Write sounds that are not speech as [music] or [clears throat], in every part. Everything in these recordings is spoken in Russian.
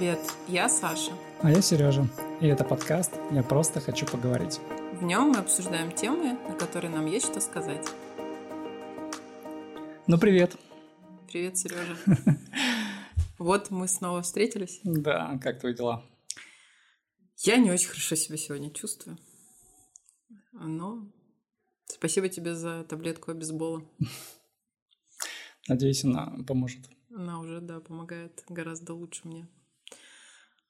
Привет, я Саша. А я Сережа, и это подкаст «Я просто хочу поговорить». В нем мы обсуждаем темы, на которые нам есть что сказать. Ну, привет. Привет, Сережа. [laughs] Вот мы снова встретились. Да, как твои дела? Я не очень хорошо себя сегодня чувствую. Но спасибо тебе за таблетку обезбола. Надеюсь, она поможет. Она уже, да, помогает гораздо лучше мне.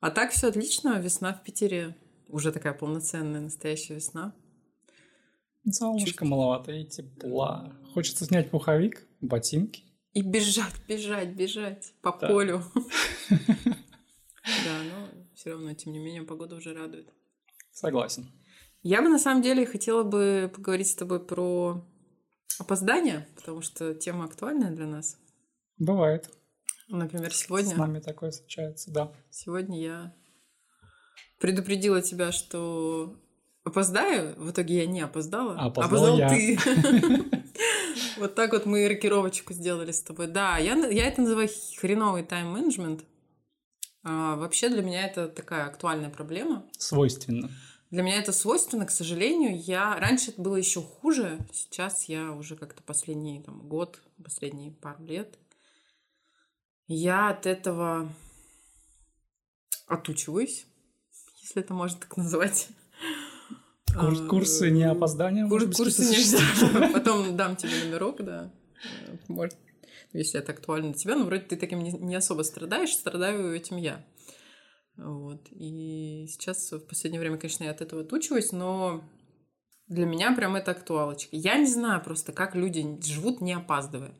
А так все отлично. Весна в Питере уже такая полноценная, настоящая весна. Солнышко маловато и тепла. Хочется снять пуховик, ботинки. И бежать, бежать, бежать по да. полю. [laughs] Да, но все равно, тем не менее, погода уже радует. Согласен. Я бы на самом деле хотела бы поговорить с тобой про опоздание, потому что тема актуальная для нас. Бывает. Например, сегодня... С нами такое случается, да. Сегодня я предупредила тебя, что опоздаю. В итоге я не опоздала. А опоздал, я. ты. [laughs] Вот так вот мы рокировочку сделали с тобой. Да, я, я это называю хреновый тайм-менеджмент. А, вообще для меня это такая актуальная проблема. Свойственно. Для меня это свойственно, к сожалению. Я раньше это было еще хуже. Сейчас я уже как-то последний там, год, последние пару лет я от этого отучиваюсь, если это можно так назвать. Курс, курсы не опоздания? Курс, курсы нельзя. Потом дам тебе номерок, да. Может, если это актуально для тебя. Но вроде ты таким не, не особо страдаешь, страдаю этим я. Вот. И сейчас в последнее время, конечно, я от этого отучиваюсь, но для меня прям это актуалочка. Я не знаю просто, как люди живут, не опаздывая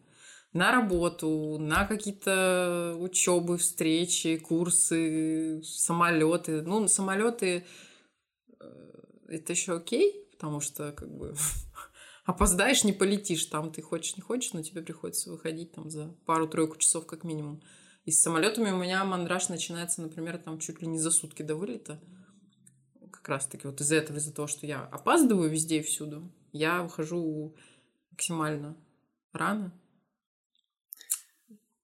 на работу, на какие-то учебы, встречи, курсы, самолеты. Ну, самолеты э, это еще окей, потому что как бы [laughs] опоздаешь, не полетишь. Там ты хочешь, не хочешь, но тебе приходится выходить там за пару-тройку часов как минимум. И с самолетами у меня мандраж начинается, например, там чуть ли не за сутки до вылета. Как раз-таки вот из-за этого, из-за того, что я опаздываю везде и всюду, я выхожу максимально рано,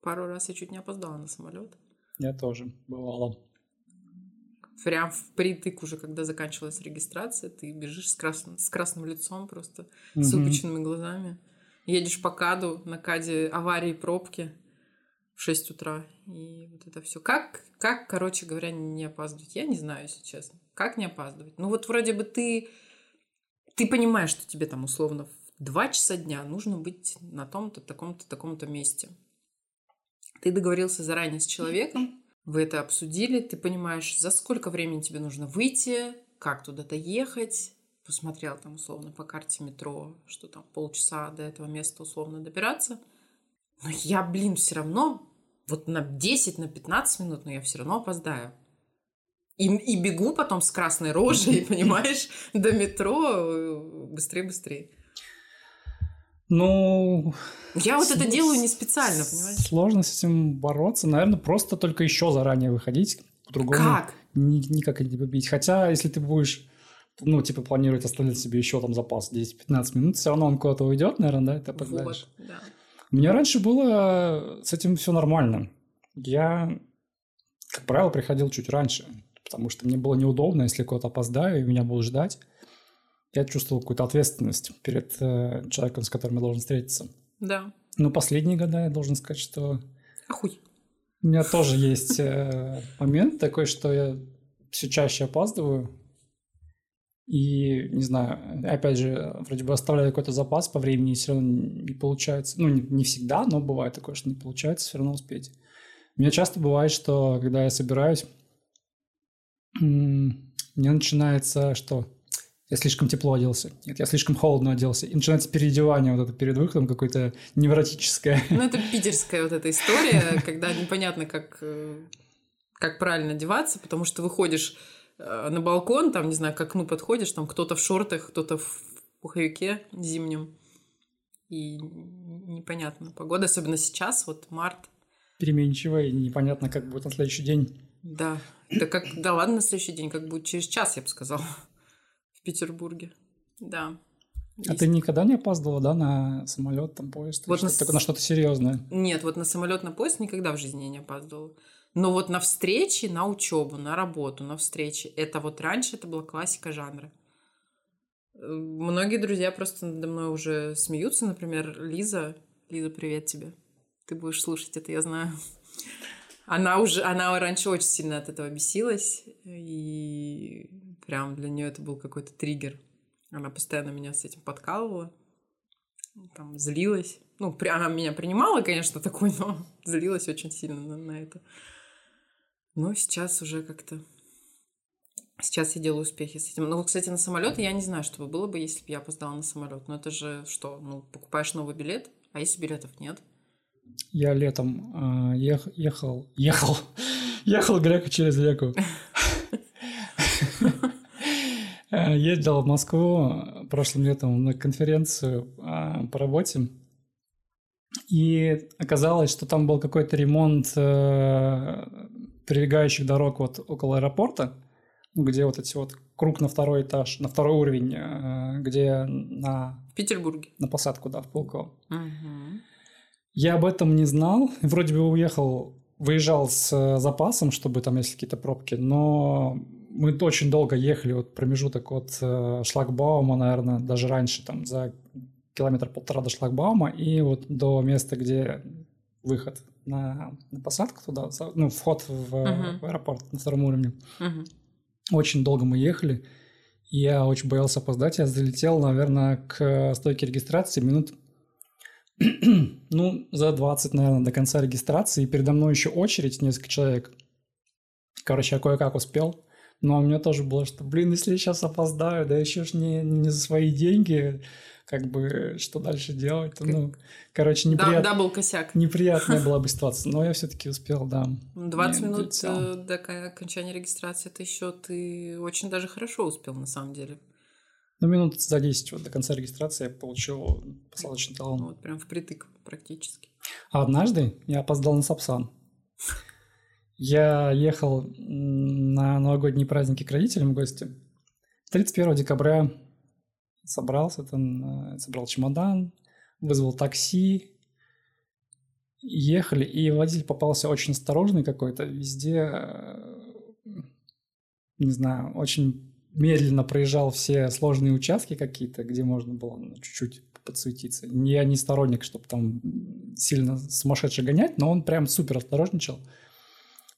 Пару раз я чуть не опоздала на самолет. Я тоже, бывало. Прям впритык уже, когда заканчивалась регистрация, ты бежишь с красным, с красным лицом просто, угу. с выпученными глазами. Едешь по каду, на каде аварии пробки в 6 утра. И вот это все. Как, как, короче говоря, не опаздывать? Я не знаю, если честно. Как не опаздывать? Ну вот вроде бы ты, ты понимаешь, что тебе там условно в 2 часа дня нужно быть на том-то, таком-то, таком-то месте. Ты договорился заранее с человеком, вы это обсудили, ты понимаешь, за сколько времени тебе нужно выйти, как туда доехать, посмотрел там условно по карте метро, что там полчаса до этого места условно добираться. Но я, блин, все равно вот на 10, на 15 минут, но я все равно опоздаю. И, и бегу потом с красной рожей, [laughs] понимаешь, до метро быстрее-быстрее. Ну... Я вот это делаю не специально, понимаешь? Сложно с этим бороться. Наверное, просто только еще заранее выходить. По-другому как? Ни, никак не побить. Хотя, если ты будешь, ну, типа, планировать оставить себе еще там запас 10-15 минут, все равно он куда-то уйдет, наверное, да, ты опоздаешь. Вот, да. У меня раньше было с этим все нормально. Я, как правило, приходил чуть раньше, потому что мне было неудобно, если куда-то опоздаю, и меня будут ждать я чувствовал какую-то ответственность перед э, человеком, с которым я должен встретиться. Да. Но последние года я должен сказать, что... Ахуй. У меня тоже есть э, момент такой, что я все чаще опаздываю. И, не знаю, опять же, вроде бы оставляю какой-то запас по времени, и все равно не получается. Ну, не, не всегда, но бывает такое, что не получается все равно успеть. У меня часто бывает, что когда я собираюсь, мне начинается что? Я слишком тепло оделся, нет, я слишком холодно оделся. И начинается переодевание вот это перед выходом какое-то невротическое. Ну, это питерская вот эта история, когда непонятно, как, э, как правильно одеваться, потому что выходишь э, на балкон, там, не знаю, к окну подходишь, там кто-то в шортах, кто-то в пуховике зимнем. И непонятно. Погода, особенно сейчас, вот март. Переменчивая, и непонятно, как будет на следующий день. Да. Да как, да ладно, на следующий день, как будет через час, я бы сказала. Петербурге. Да. А ты никогда не опаздывала, да, на самолет, там, поезд? Вот на... Что на что-то серьезное? Нет, вот на самолет, на поезд никогда в жизни я не опаздывала. Но вот на встрече, на учебу, на работу, на встрече, это вот раньше это была классика жанра. Э, многие друзья просто надо мной уже смеются, например, Лиза. Лиза, привет тебе. Ты будешь слушать это, я знаю. Она уже, она раньше очень сильно от этого бесилась, и прям для нее это был какой-то триггер. Она постоянно меня с этим подкалывала, там злилась. Ну, она меня принимала, конечно, такой, но [laughs] злилась очень сильно на, на это. Но сейчас уже как-то Сейчас я делаю успехи с этим. Ну, кстати, на самолет я не знаю, что бы было бы, если бы я опоздала на самолет. Но это же что? Ну, покупаешь новый билет, а если билетов нет? Я летом э, ех, ехал, ехал, [laughs] ехал греку через реку. [laughs] Э, ездил в Москву прошлым летом на конференцию э, по работе. И оказалось, что там был какой-то ремонт э, прилегающих дорог вот около аэропорта где вот эти вот круг на второй этаж, на второй уровень, э, где на... В Петербурге. На посадку, да, в Пулково. Угу. Я об этом не знал. Вроде бы уехал, выезжал с э, запасом, чтобы там есть какие-то пробки, но мы очень долго ехали, вот промежуток от э, шлагбаума, наверное, даже раньше, там, за километр полтора до шлагбаума, и вот до места, где выход на, на посадку туда, ну, вход в, uh-huh. в аэропорт на втором уровне. Uh-huh. Очень долго мы ехали. И я очень боялся опоздать. Я залетел, наверное, к стойке регистрации минут [clears throat] ну, за 20, наверное, до конца регистрации. И передо мной еще очередь, несколько человек. Короче, я кое-как успел. Но у меня тоже было, что, блин, если я сейчас опоздаю, да еще ж не, не за свои деньги, как бы, что дальше делать? Ну, короче, неприятно. Да, да, был косяк. Неприятная [laughs] была бы ситуация, но я все-таки успел, да. 20 минут долетел. Э, до окончания регистрации, это еще ты очень даже хорошо успел, на самом деле. Ну, минут за 10 вот до конца регистрации я получил посадочный талон. Вот прям впритык практически. А однажды я опоздал на Сапсан. Я ехал на новогодние праздники к родителям в гости. 31 декабря собрался, там, э, собрал чемодан, вызвал такси, ехали, и водитель попался очень осторожный какой-то, везде, э, не знаю, очень медленно проезжал все сложные участки какие-то, где можно было ну, чуть-чуть подсветиться. Я не сторонник, чтобы там сильно сумасшедше гонять, но он прям супер осторожничал.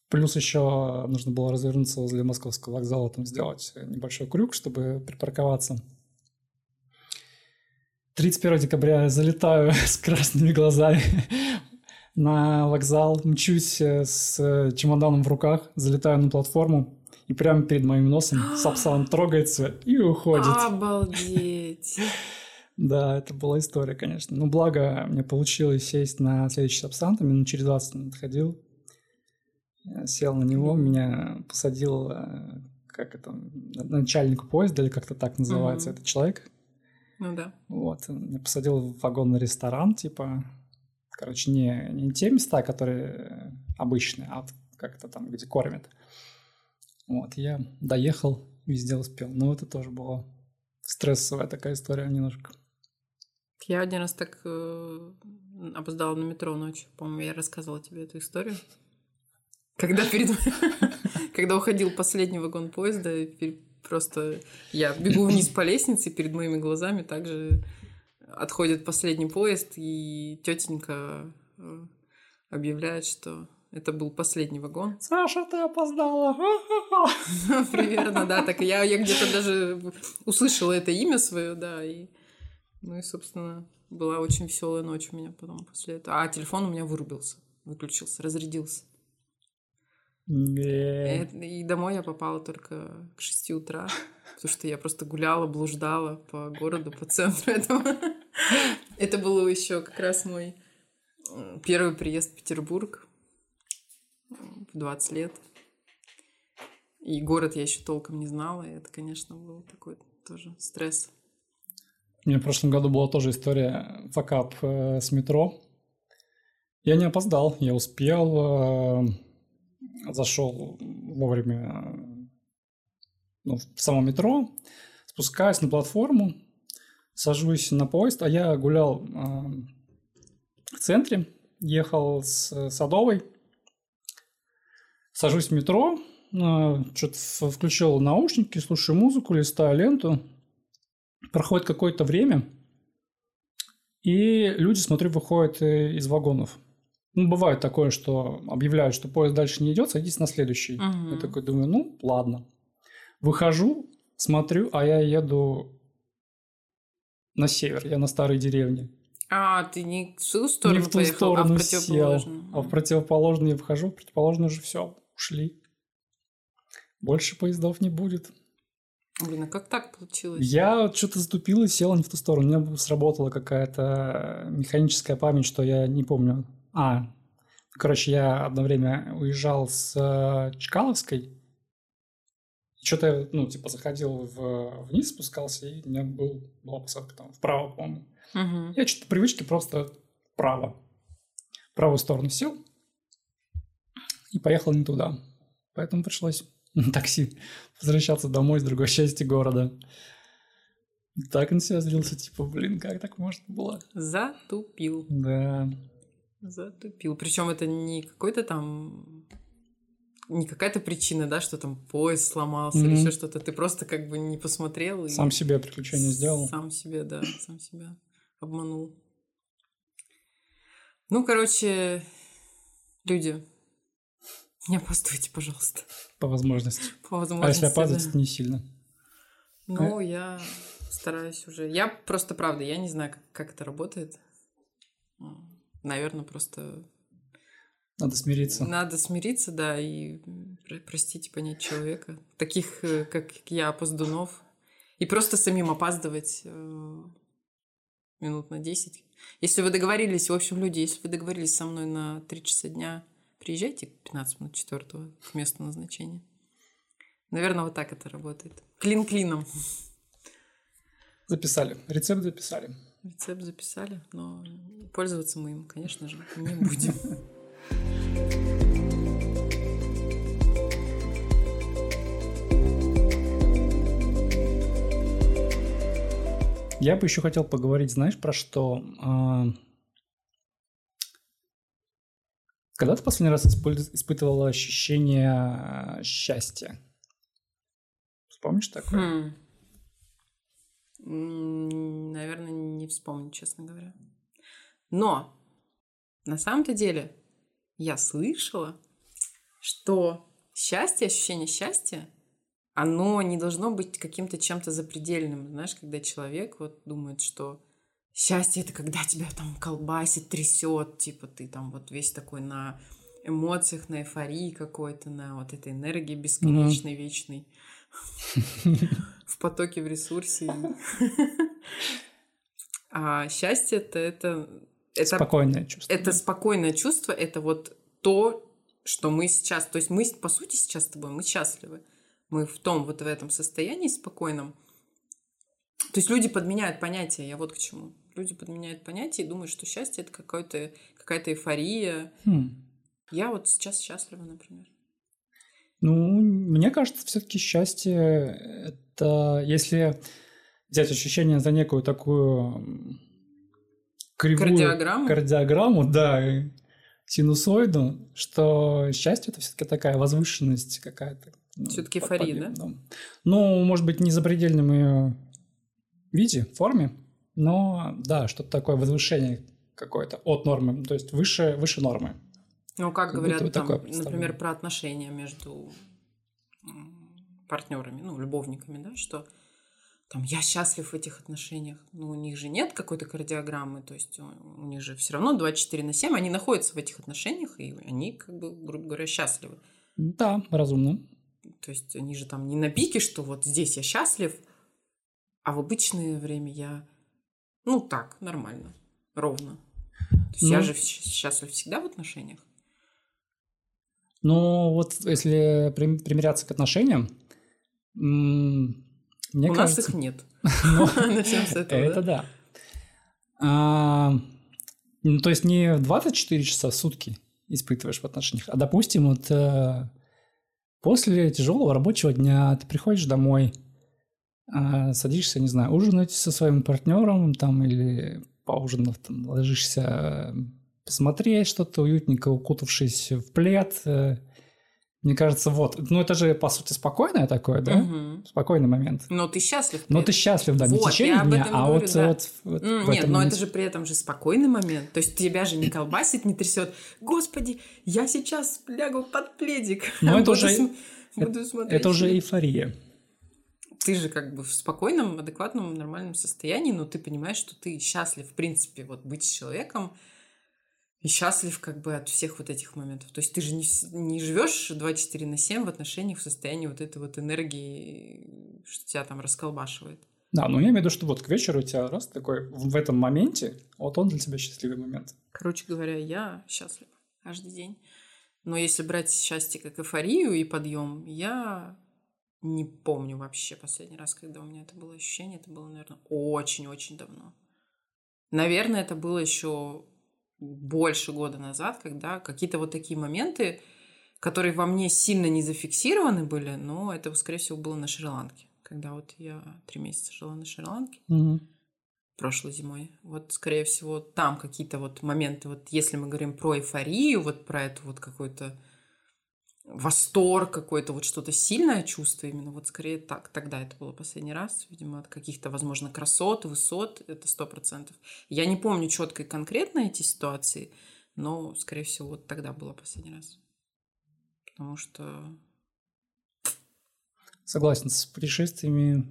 Плюс еще нужно было развернуться возле московского вокзала, там сделать небольшой крюк, чтобы припарковаться. 31 декабря я залетаю [laughs] с красными глазами на вокзал, мчусь э, с чемоданом в руках, залетаю на платформу, и прямо перед моим носом [gasps] Сапсан трогается и уходит. Обалдеть! [laughs] Да, это была история, конечно. Ну, благо, мне получилось сесть на следующий Сапсан, там минут через 20 минут ходил. Я сел на него, меня посадил, э, как это, начальник поезда, или как-то так называется mm-hmm. этот человек. Ну да. Вот, меня посадил в вагонный ресторан, типа, короче, не, не те места, которые обычные, а как-то там, где кормят. Вот, я доехал, везде успел. Но это тоже была стрессовая такая история немножко. Я один раз так э, опоздала на метро ночью. По-моему, я рассказывала тебе эту историю. Когда [laughs] перед... [laughs] Когда уходил последний вагон поезда, Просто я бегу вниз по лестнице, перед моими глазами также отходит последний поезд, и тетенька э, объявляет, что это был последний вагон. [laughs] Саша, ты опоздала. Примерно, да. Так я, я где-то даже услышала это имя свое, да. И, ну и, собственно, была очень веселая ночь у меня потом после этого. А телефон у меня вырубился, выключился, разрядился. И домой я попала только к 6 утра, [laughs] потому что я просто гуляла, блуждала по городу, по центру этого. [laughs] Это был еще как раз мой первый приезд в Петербург в 20 лет. И город я еще толком не знала, и это, конечно, был такой тоже стресс. У меня в прошлом году была тоже история факап э, с метро. Я не опоздал, я успел, э, зашел вовремя ну, в само метро, спускаюсь на платформу, сажусь на поезд, а я гулял э, в центре, ехал с Садовой, Сажусь в метро, а, что-то включил наушники, слушаю музыку, листаю ленту. Проходит какое-то время, и люди, смотрю, выходят э, из вагонов. Ну, бывает такое, что объявляют, что поезд дальше не идет, садись на следующий. Мгм. Я такой думаю, ну, ладно. Выхожу, смотрю, а я еду на север, я на старой деревне. А, ты не в свою сторону не в ту поехал, сторону а в сел, противоположную. а в противоположную я вхожу, в противоположную уже все, ушли. Больше поездов не будет. Блин, а как так получилось? Я что-то затупил и сел не в ту сторону. У меня сработала какая-то механическая память, что я не помню. А, короче, я одно время уезжал с э, Чкаловской. Что-то, ну, типа, заходил в, вниз, спускался, и у меня был, была посадка там вправо, по-моему. Мгм. Я что-то по привычке просто вправо. В правую сторону сел и поехал не туда. Поэтому пришлось [laughs] на такси возвращаться домой с другой части города. Так он себя злился, типа, блин, как так можно было? Затупил. Да. Затупил. Причем это не какой-то там не какая-то причина, да, что там поезд сломался или Мгм. еще что-то. Ты просто как бы не посмотрел и Сам себе приключение сделал. Сам себе, да, сам себя обманул. Ну, короче, люди, не опаздывайте, пожалуйста. По возможности. По А возможности. если опаздывать, да. не сильно. Ну, я стараюсь уже. Я просто, правда, я не знаю, как, как это работает. Наверное, просто Надо смириться. надо смириться, да, и про- простить, понять человека. Таких, э, как я, опоздунов. И просто самим опаздывать э, минут на 10. Если вы договорились, в общем, люди, если вы договорились со мной на 3 часа дня, приезжайте 15 минут четвертого к месту назначения. Наверное, вот так это работает. Клин клином. Записали. Рецепт записали. Рецепт записали, но пользоваться мы им, конечно же, не будем. Я бы еще хотел поговорить, знаешь, про что? А, Когда ты последний раз испытывала ощущение а, счастья? Вспомнишь такое? Хм. Наверное, не вспомню, честно говоря. Но на самом-то деле я слышала, что счастье, ощущение счастья, оно не должно быть каким-то чем-то запредельным. Знаешь, когда человек вот думает, что счастье это когда тебя там колбасит, трясет, типа ты там вот весь такой на эмоциях, на эйфории какой-то, на вот этой энергии бесконечной, вечной [laughs] в потоке, в ресурсе. А счастье это это это Спокойное чувство. это спокойное чувство, это вот то, что мы сейчас, то есть мы по сути сейчас с тобой мы счастливы, мы в том вот в этом состоянии спокойном. То есть люди подменяют понятия, я вот к чему. Люди подменяют понятия и думают, что счастье это какое-то какая-то эйфория. Хм. Я вот сейчас счастлива, например. Ну, мне кажется, все-таки счастье это если взять ощущение за некую такую кривую Кардиограмму? кардиограмму, да, синусоиду, что счастье это все-таки такая возвышенность какая-то. ну, Всё-таки под- эйфория, под- да? Ну, может быть, не запредельном ее виде, форме, но да, что-то такое возвышение какое-то от нормы, то есть выше, выше нормы. Ну, как, Как говорят, там, например, про отношения между партнерами, ну, любовниками, да, что там я счастлив в этих отношениях. Ну, у них же нет какой-то кардиограммы, то есть у, у них же все равно 24 на 7, они находятся в этих отношениях, и они, как бы, грубо говоря, счастливы. Да, разумно. То есть они же там не на пике, что вот здесь я счастлив, а в обычное время я, ну, так, нормально, ровно. То есть я Ну. же щ- счастлив всегда в отношениях. Ну, вот если прим- примиряться к отношениям, мне у кажется... нас их нет. [laughs] Ну, [laughs] Начнем с этого, Это да? А, ну, то есть не 24 часа в сутки испытываешь в отношениях, а, допустим, вот э, после тяжелого рабочего дня ты приходишь домой, а, садишься, не знаю, ужинать со своим партнером там или поужинав, там, ложишься э, посмотреть что-то уютненько, укутавшись в плед, э, Мне кажется, вот. Ну, это же, по сути, спокойное такое, да? Мгм. Спокойный момент. Но ты счастлив. Но ты счастлив, да, не в Вот, течение дня, а говорю, вот, да. вот, вот в Нет, но моменте. это же при этом же спокойный момент. То есть тебя же не колбасит, не трясет. Господи, я сейчас лягу под пледик. Ну, это [laughs] уже- см- Это уже эйфория. Ты же как бы в спокойном, адекватном, нормальном состоянии, но ты понимаешь, что ты счастлив, в принципе, вот быть с человеком и счастлив как бы от всех вот этих моментов. То есть ты же не, не живешь 24 на 7 в отношениях в состоянии вот этой вот энергии, что тебя там расколбашивает. Да, но я имею в виду, что вот к вечеру у тебя раз такой, в в этом моменте, вот он для тебя счастливый момент. Короче говоря, я счастлива каждый день. Но если брать счастье как эйфорию и подъем, я не помню вообще последний раз, когда у меня это было ощущение. Это было, наверное, очень-очень давно. Наверное, это было еще больше года назад, когда какие-то вот такие моменты, которые во мне сильно не зафиксированы были, но это, скорее всего, было на Шри-Ланке. Когда вот я три месяца жила на Шри-Ланке, прошлой зимой. Вот, скорее всего, там какие-то вот моменты, вот если мы говорим про эйфорию, вот про это вот какой-то восторг какой-то, вот что-то сильное чувство именно, вот скорее так, тогда это было последний раз, видимо, от каких-то, возможно, красот, высот, это сто процентов. Я не помню четко и конкретно эти ситуации, но, скорее всего, вот тогда было последний раз. Потому что... Согласен, с путешествиями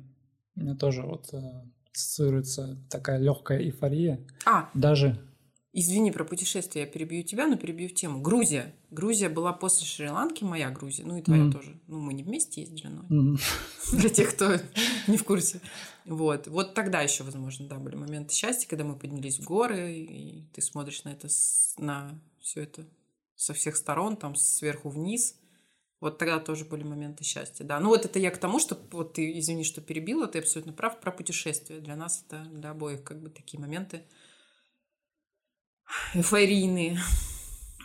у меня тоже вот э, ассоциируется такая легкая эйфория. А, Даже Извини про путешествие, я перебью тебя, но перебью тему. Грузия. Грузия была после Шри-Ланки, моя Грузия, ну и твоя Мгм. тоже. Ну, мы не вместе ездили, но м, [laughs] для тех, кто не в курсе. Вот. Вот тогда еще, возможно, да, были моменты счастья, когда мы поднялись в горы, и ты смотришь на это, на все это со всех сторон, там сверху вниз. Вот тогда тоже были моменты счастья, да. Ну вот это я к тому, что вот ты, извини, что перебила, ты абсолютно прав про путешествия. Для нас это, для обоих как бы такие моменты эйфорийные.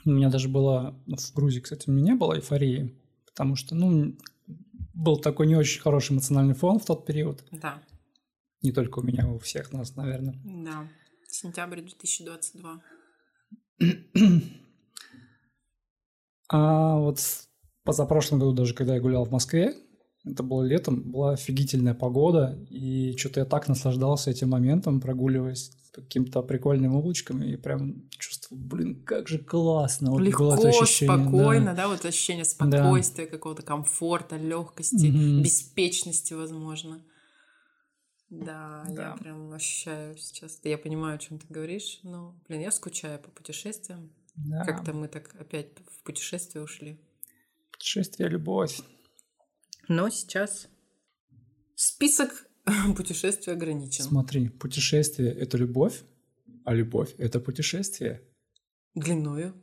у меня даже было в Грузии, кстати, у меня не было эйфории, потому что, ну, был такой не очень хороший эмоциональный фон в тот период. Да, Не только у меня, у всех нас, наверное. да. Сентябрь 2022. А вот позапрошлом году даже, когда я гулял в Москве, это было летом, была офигительная погода, и что-то я так наслаждался этим моментом, прогуливаясь каким-то прикольным улочкам, и прям чувствовал, блин, как же классно. Вот Легко, было это ощущение, да. спокойно, да. вот ощущение спокойствия, какого-то комфорта, легкости, Мгм. беспечности, возможно. Да, Да. я прям ощущаю сейчас. Я понимаю, о чем ты говоришь, но, блин, я скучаю по путешествиям. Да. Как-то мы так опять в путешествие ушли. Путешествие, любовь. Но сейчас список [laughs] путешествий ограничен. Смотри, путешествие – это любовь, а любовь – это путешествие. Длиною.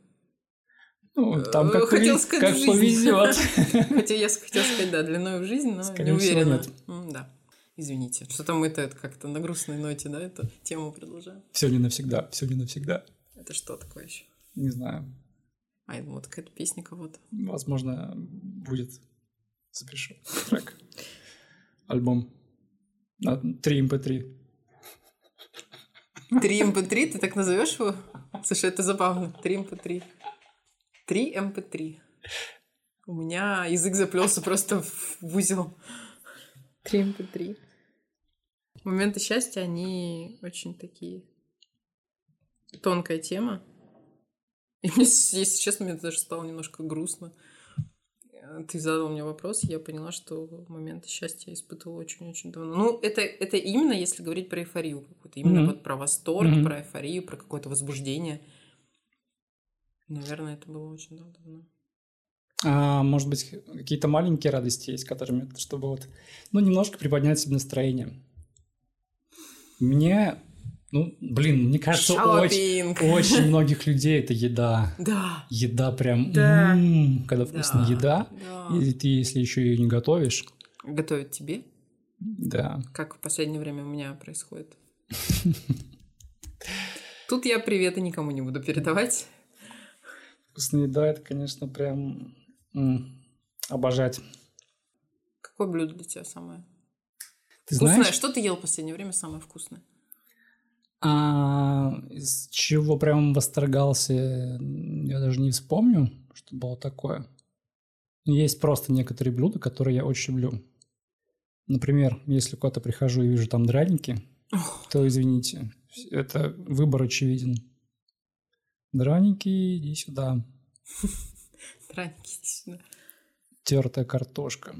Ну, там Э, как, хотел пови- сказать, как в жизни. повезет. [laughs] Хотя я хотела сказать, да, длиною в жизнь, но Скорее не всего, уверена. нет. М, Да. Извините. Что-то мы это как-то на грустной ноте, да, эту тему продолжаем. Все не навсегда, все не навсегда. Это что такое еще? Не знаю, А, я думала, какая-то песня кого-то. возможно, будет. Запишу трек. Альбом. На 3 mp3. 3 mp3, ты так назовешь его? Слушай, это забавно. 3 mp3. 3 mp3. У меня язык заплелся просто в узел. 3 mp3. Моменты счастья, они очень такие... Тонкая тема. И мне, если честно, мне даже стало немножко грустно. Э, Ты задал мне вопрос, я поняла, что моменты счастья я испытывала очень-очень давно. Ну, это, это именно если говорить про эйфорию какую-то. Именно Мгм. вот про восторг, Мгм. про эйфорию, про какое-то возбуждение. Наверное, это было очень давно. А может быть, какие-то маленькие радости есть, которыми, чтобы вот, ну, немножко приподнять себе настроение. Мне, ну, блин, мне кажется, очень, очень многих людей это еда. Да. Еда прям, Да. м, когда вкусная Да. еда. Да. И ты, если еще ее не готовишь, Готовят тебе, да. как в последнее время у меня происходит. Тут я приветы никому не буду передавать. Вкусная еда, это, конечно, прям м, обожать. Какое блюдо для тебя самое Ты вкусное? знаешь, Что ты ел в последнее время самое вкусное? А, из чего прям восторгался, я даже не вспомню, что было такое. Есть просто некоторые блюда, которые я очень люблю. Например, если куда-то прихожу и вижу там драники, то, извините, это выбор очевиден. Драники, иди сюда. [laughs] Драники, иди сюда. Тертая картошка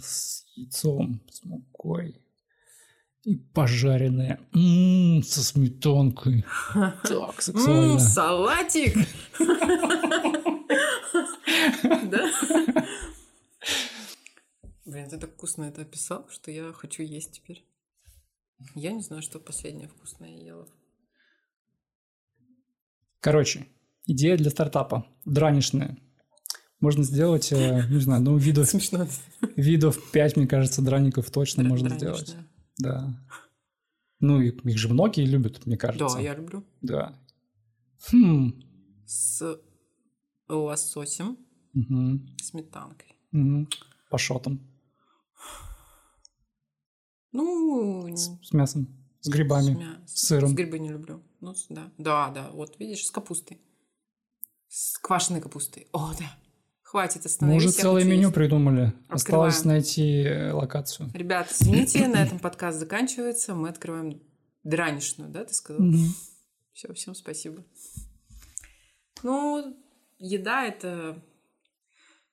с яйцом, с мукой. И пожаренная м-м, со сметанкой. [laughs] Так, сексуально. Салатик! Да? Блин, ты так вкусно это описал, что я хочу есть теперь. Я не знаю, что последнее вкусное я ела. Короче, идея для стартапа. Дранишная. Можно сделать, э, не знаю, ну, видов... [laughs] Смешно. Видов 5, мне кажется, драников точно можно сделать. Да. Ну, их же многие любят, мне кажется. Да, я люблю. Да. Хм. С лососем, угу. сметанкой. Угу. По шотам. Ну... С, с мясом. С грибами. С, мя... с сыром. С грибы не люблю. Ну, да. Да, да. Вот, видишь, с капустой. С квашеной капустой. О, да. Хватит остановись. Мы уже целое меню придумали. Открываем. Осталось найти э, локацию. Ребят, извините, на этом подкаст заканчивается. Мы открываем дранишную, да, ты сказал? Угу. Все, всем спасибо. Ну, еда это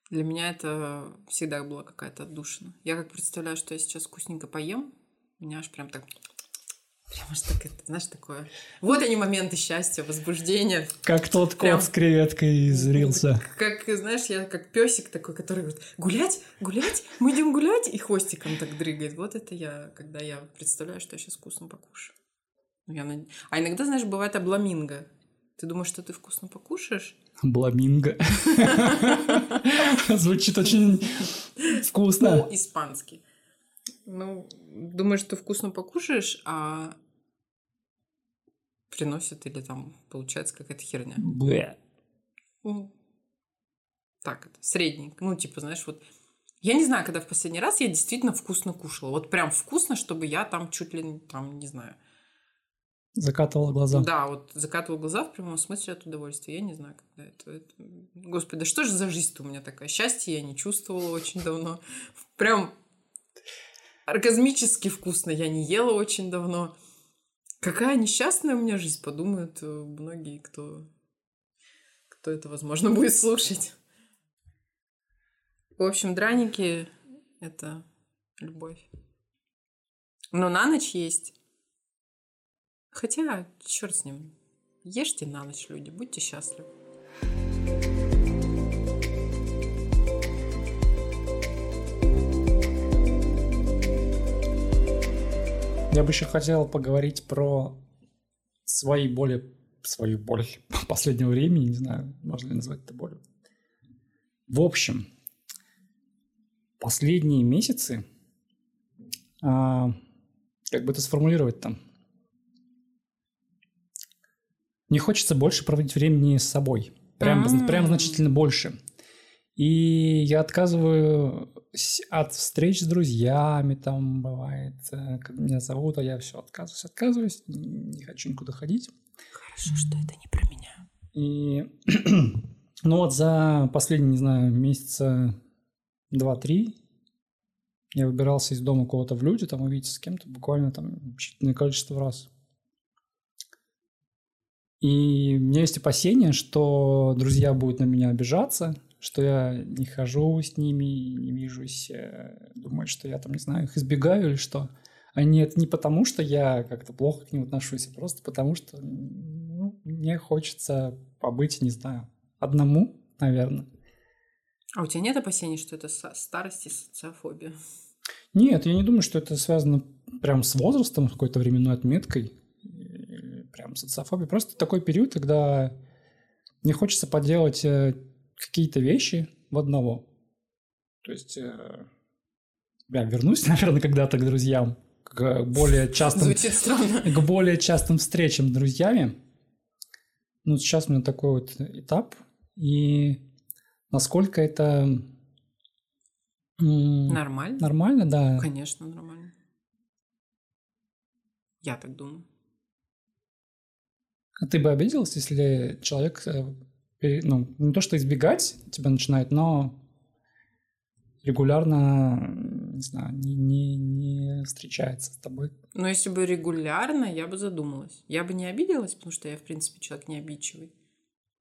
для меня это всегда была какая-то отдушина. Я как представляю, что я сейчас вкусненько поем, у меня аж прям так Прямо это, знаешь, такое. Вот они моменты счастья, возбуждения. Как тот кот Прям... с креветкой из Рилса. Как, знаешь, я как песик такой, который говорит, гулять, гулять, мы идем гулять, и хвостиком так дрыгает. Вот это я, когда я представляю, что я сейчас вкусно покушаю. Ну, я над... А иногда, знаешь, бывает обламинго. Ты думаешь, что ты вкусно покушаешь? Бламинго. [laughs] Звучит очень вкусно. По-испански. Ну, думаешь, что вкусно покушаешь, а приносит или там получается какая-то херня. Бэ. Ну, так, это средний. Ну, типа, знаешь, вот я не знаю, когда в последний раз я действительно вкусно кушала. Вот прям вкусно, чтобы я там чуть ли, там, не знаю, Закатывала глаза. Да, вот закатывала глаза в прямом смысле от удовольствия. Я не знаю, когда это. это... Господи, да что же за жизнь-то у меня такая? Счастье я не чувствовала очень давно. Прям оргазмически вкусно я не ела очень давно. Какая несчастная у меня жизнь, подумают э, многие, кто, кто это, возможно, [laughs] будет слушать. В общем, драники – это любовь. Но на ночь есть Хотя, черт с ним. Ешьте на ночь, люди, будьте счастливы. Я бы еще хотел поговорить про свои боли, свою боль [laughs] последнего времени, не знаю, можно ли назвать это болью. В общем, последние месяцы, а, как бы это сформулировать там, не хочется больше проводить времени с собой. Прям, mm-hmm. прям значительно больше. И я отказываю от встреч с друзьями, там бывает, э, меня зовут, а я все отказываюсь, отказываюсь, не хочу никуда ходить. Хорошо, что это не про меня. И, [clears throat] ну вот за последние, не знаю, месяца два-три я выбирался из дома кого-то в люди, там увидеться с кем-то буквально там считанное количество раз. И у меня есть опасение, что друзья будут на меня обижаться, что я не хожу с ними, не вижусь, думают, что я там, не знаю, их избегаю или что. А нет, не потому, что я как-то плохо к ним отношусь, а просто потому, что ну, мне хочется побыть, не знаю, одному, наверное. А у тебя нет опасений, что это старость и социофобия? Нет, я не думаю, что это связано прям с возрастом, какой-то временной отметкой прям социофобия. Просто такой период, когда не хочется поделать э, какие-то вещи в одного. То есть э, я вернусь, [laughs] наверное, когда-то к друзьям, к более частым... [laughs] К более частым встречам с друзьями. Ну, сейчас у меня такой вот этап. И насколько это... Нормально? Нормально, да. Конечно, нормально. Я так думаю. А ты бы обиделась, если человек, э, ну, не то что избегать тебя начинает, но регулярно, не знаю, не, не, не встречается с тобой. Но если бы регулярно, я бы задумалась. Я бы не обиделась, потому что я, в принципе, человек не обидчивый.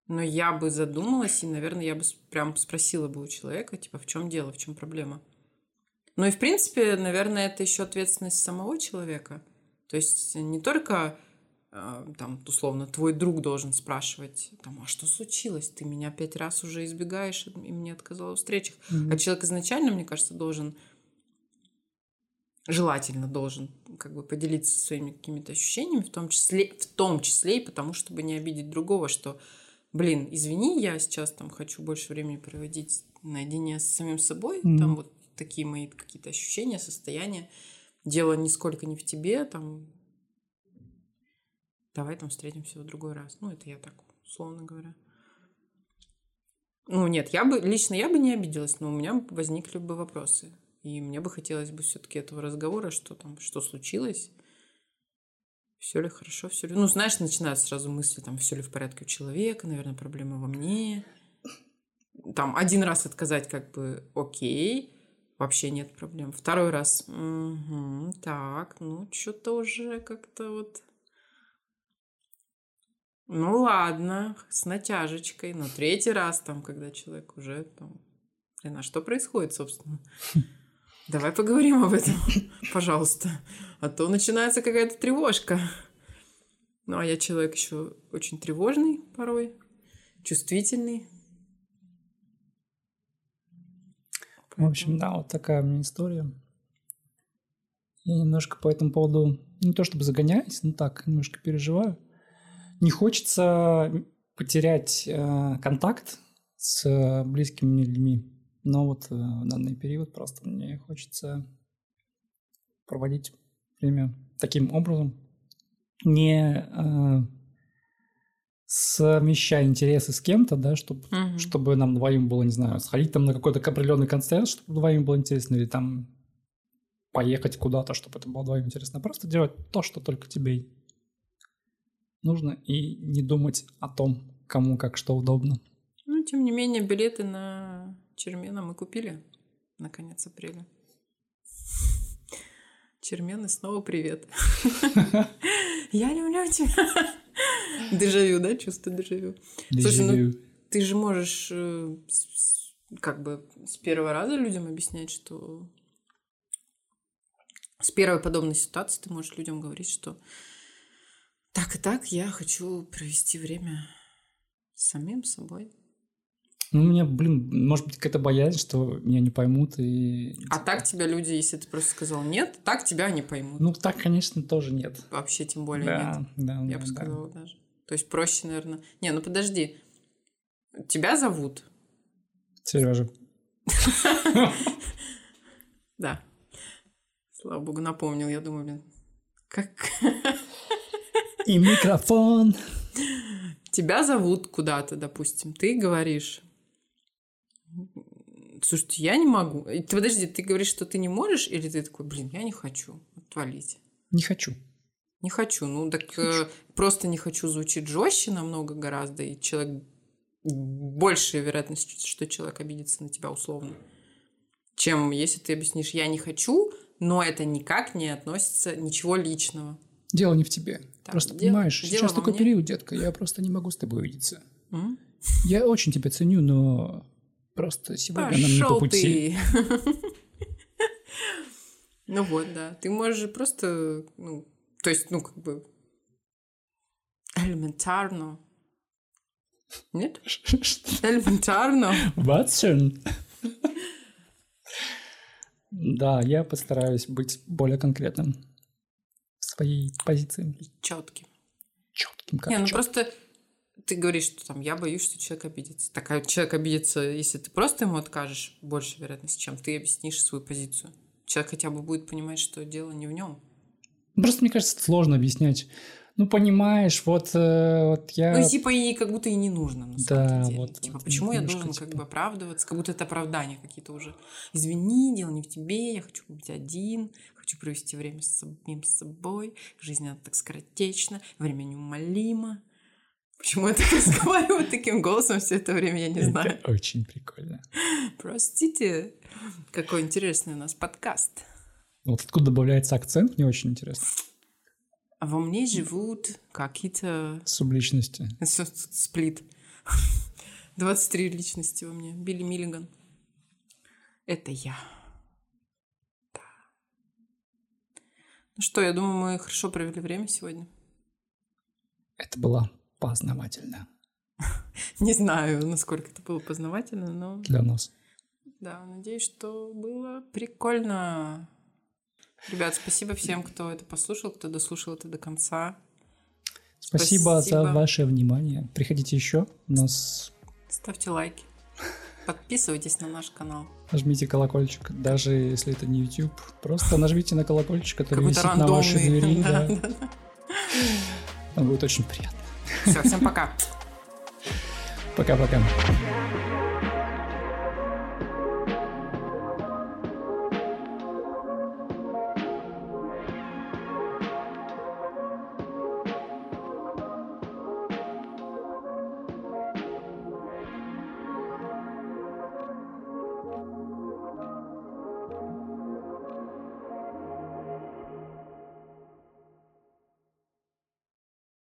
Но я бы задумалась, и, наверное, я бы прям спросила бы у человека, типа, в чем дело, в чем проблема. Ну и, в принципе, наверное, это еще ответственность самого человека. То есть не только там, условно, твой друг должен спрашивать, там, а что случилось? Ты меня пять раз уже избегаешь и мне отказала в встречах. Mm-hmm. А человек изначально, мне кажется, должен желательно должен как бы поделиться своими какими-то ощущениями, в том числе, в том числе и потому, чтобы не обидеть другого, что, блин, извини, я сейчас там хочу больше времени проводить наедине с самим собой, mm-hmm. там вот такие мои какие-то ощущения, состояния. Дело нисколько не в тебе, там давай там встретимся в другой раз. Ну, это я так, условно говоря. Ну, нет, я бы, лично я бы не обиделась, но у меня возникли бы вопросы. И мне бы хотелось бы все-таки этого разговора, что там, что случилось, все ли хорошо, все ли... Ну, знаешь, начинают сразу мысли, там, все ли в порядке у человека, наверное, проблема во мне. Там, один раз отказать как бы окей, вообще нет проблем. Второй раз, угу, так, ну, что-то уже как-то вот ну ладно, с натяжечкой. Но третий раз там, когда человек уже там... Блин, а что происходит, собственно? [laughs] Давай поговорим об этом, [laughs] пожалуйста. А то начинается какая-то тревожка. Ну, а я человек еще очень тревожный порой, чувствительный. В общем, да, вот такая у меня история. Я немножко по этому поводу, не то чтобы загоняюсь, но так, немножко переживаю не хочется потерять э, контакт с близкими людьми. Но вот э, в данный период просто мне хочется проводить время таким образом, не э, совмещая интересы с кем-то, да, чтобы, угу. чтобы нам двоим было, не знаю, сходить там на какой-то определенный концерт, чтобы двоим было интересно, или там поехать куда-то, чтобы это было двоим интересно. Просто делать то, что только тебе нужно и не думать о том, кому как что удобно. Ну, тем не менее, билеты на Чермена мы купили на конец апреля. Чермены, снова привет. [laughs] Я люблю тебя. Дежавю, да? Чувство дежавю. Слушай, ну ты же можешь э, как бы с первого раза людям объяснять, что с первой подобной ситуации ты можешь людям говорить, что так и так я хочу провести время с самим собой. Ну, у меня, блин, может быть, какая-то боязнь, что меня не поймут и... А так тебя люди, если ты просто сказал нет, так тебя не поймут. Ну, так, конечно, тоже нет. Вообще, тем более да, нет. Да, Я да, бы сказала да. даже. То есть проще, наверное... Не, ну подожди. Тебя зовут? Сережа. [laughs] Да. Слава богу, напомнил. Я думаю, блин, как... И микрофон. Тебя зовут куда-то, допустим. Ты говоришь, слушайте, я не могу. Ты подожди, ты говоришь, что ты не можешь, или ты такой, блин, я не хочу отвалить? Не хочу. Не хочу. Ну, так хочу. Э, просто не хочу звучит жестче намного гораздо, и человек большая вероятность, что человек обидится на тебя условно, чем если ты объяснишь, я не хочу, но это никак не относится ничего личного. Дело не в тебе. Так, просто дело, понимаешь, дело сейчас такой мне? период, детка, я просто не могу с тобой увидеться. М? Я очень тебя ценю, но просто сегодня Пошел нам не по пути. [laughs] Ну вот, да. Ты можешь просто, ну, то есть, ну, как бы элементарно. Нет? [laughs] Элементарно. Ватсон. [laughs] Да, я постараюсь быть более конкретным своей позиции. Четким. Четким, как Не, ну чёт. просто ты говоришь, что там я боюсь, что человек обидится. Так, а человек обидится, если ты просто ему откажешь, больше вероятность, чем ты объяснишь свою позицию. Человек хотя бы будет понимать, что дело не в нем. Просто, мне кажется, сложно объяснять. Ну, понимаешь, вот, э, вот я... Ну, типа, и как будто и не нужно, на да, самом деле. Вот, типа, вот, почему я должен типа... как бы оправдываться? Как будто это оправдания какие-то уже. Извини, дело не в тебе, я хочу быть один, хочу провести время с самим собой, жизнь она так скоротечна, время неумолимо. Почему я так [laughs] разговариваю таким голосом все это время, я не знаю. Это очень прикольно. Простите, какой интересный у нас подкаст. Вот откуда добавляется акцент, мне очень интересно. А во мне живут какие-то... Субличности. Сплит. [laughs] 23 личности во мне. Билли Миллиган. Это я. Ну что, я думаю, мы хорошо провели время сегодня. Это было познавательно. [laughs] Не знаю, насколько это было познавательно, но... Для нас. Да, надеюсь, что было прикольно. Ребят, спасибо всем, кто это послушал, кто дослушал это до конца. Спасибо, спасибо. за ваше внимание. Приходите еще. У нас... Ставьте лайки. Подписывайтесь на наш канал. Нажмите колокольчик, даже если это не YouTube. Просто нажмите на колокольчик, который висит рандомный. на вашей двери. [laughs] Да, да. Будет очень приятно. Все, всем пока. Пока-пока.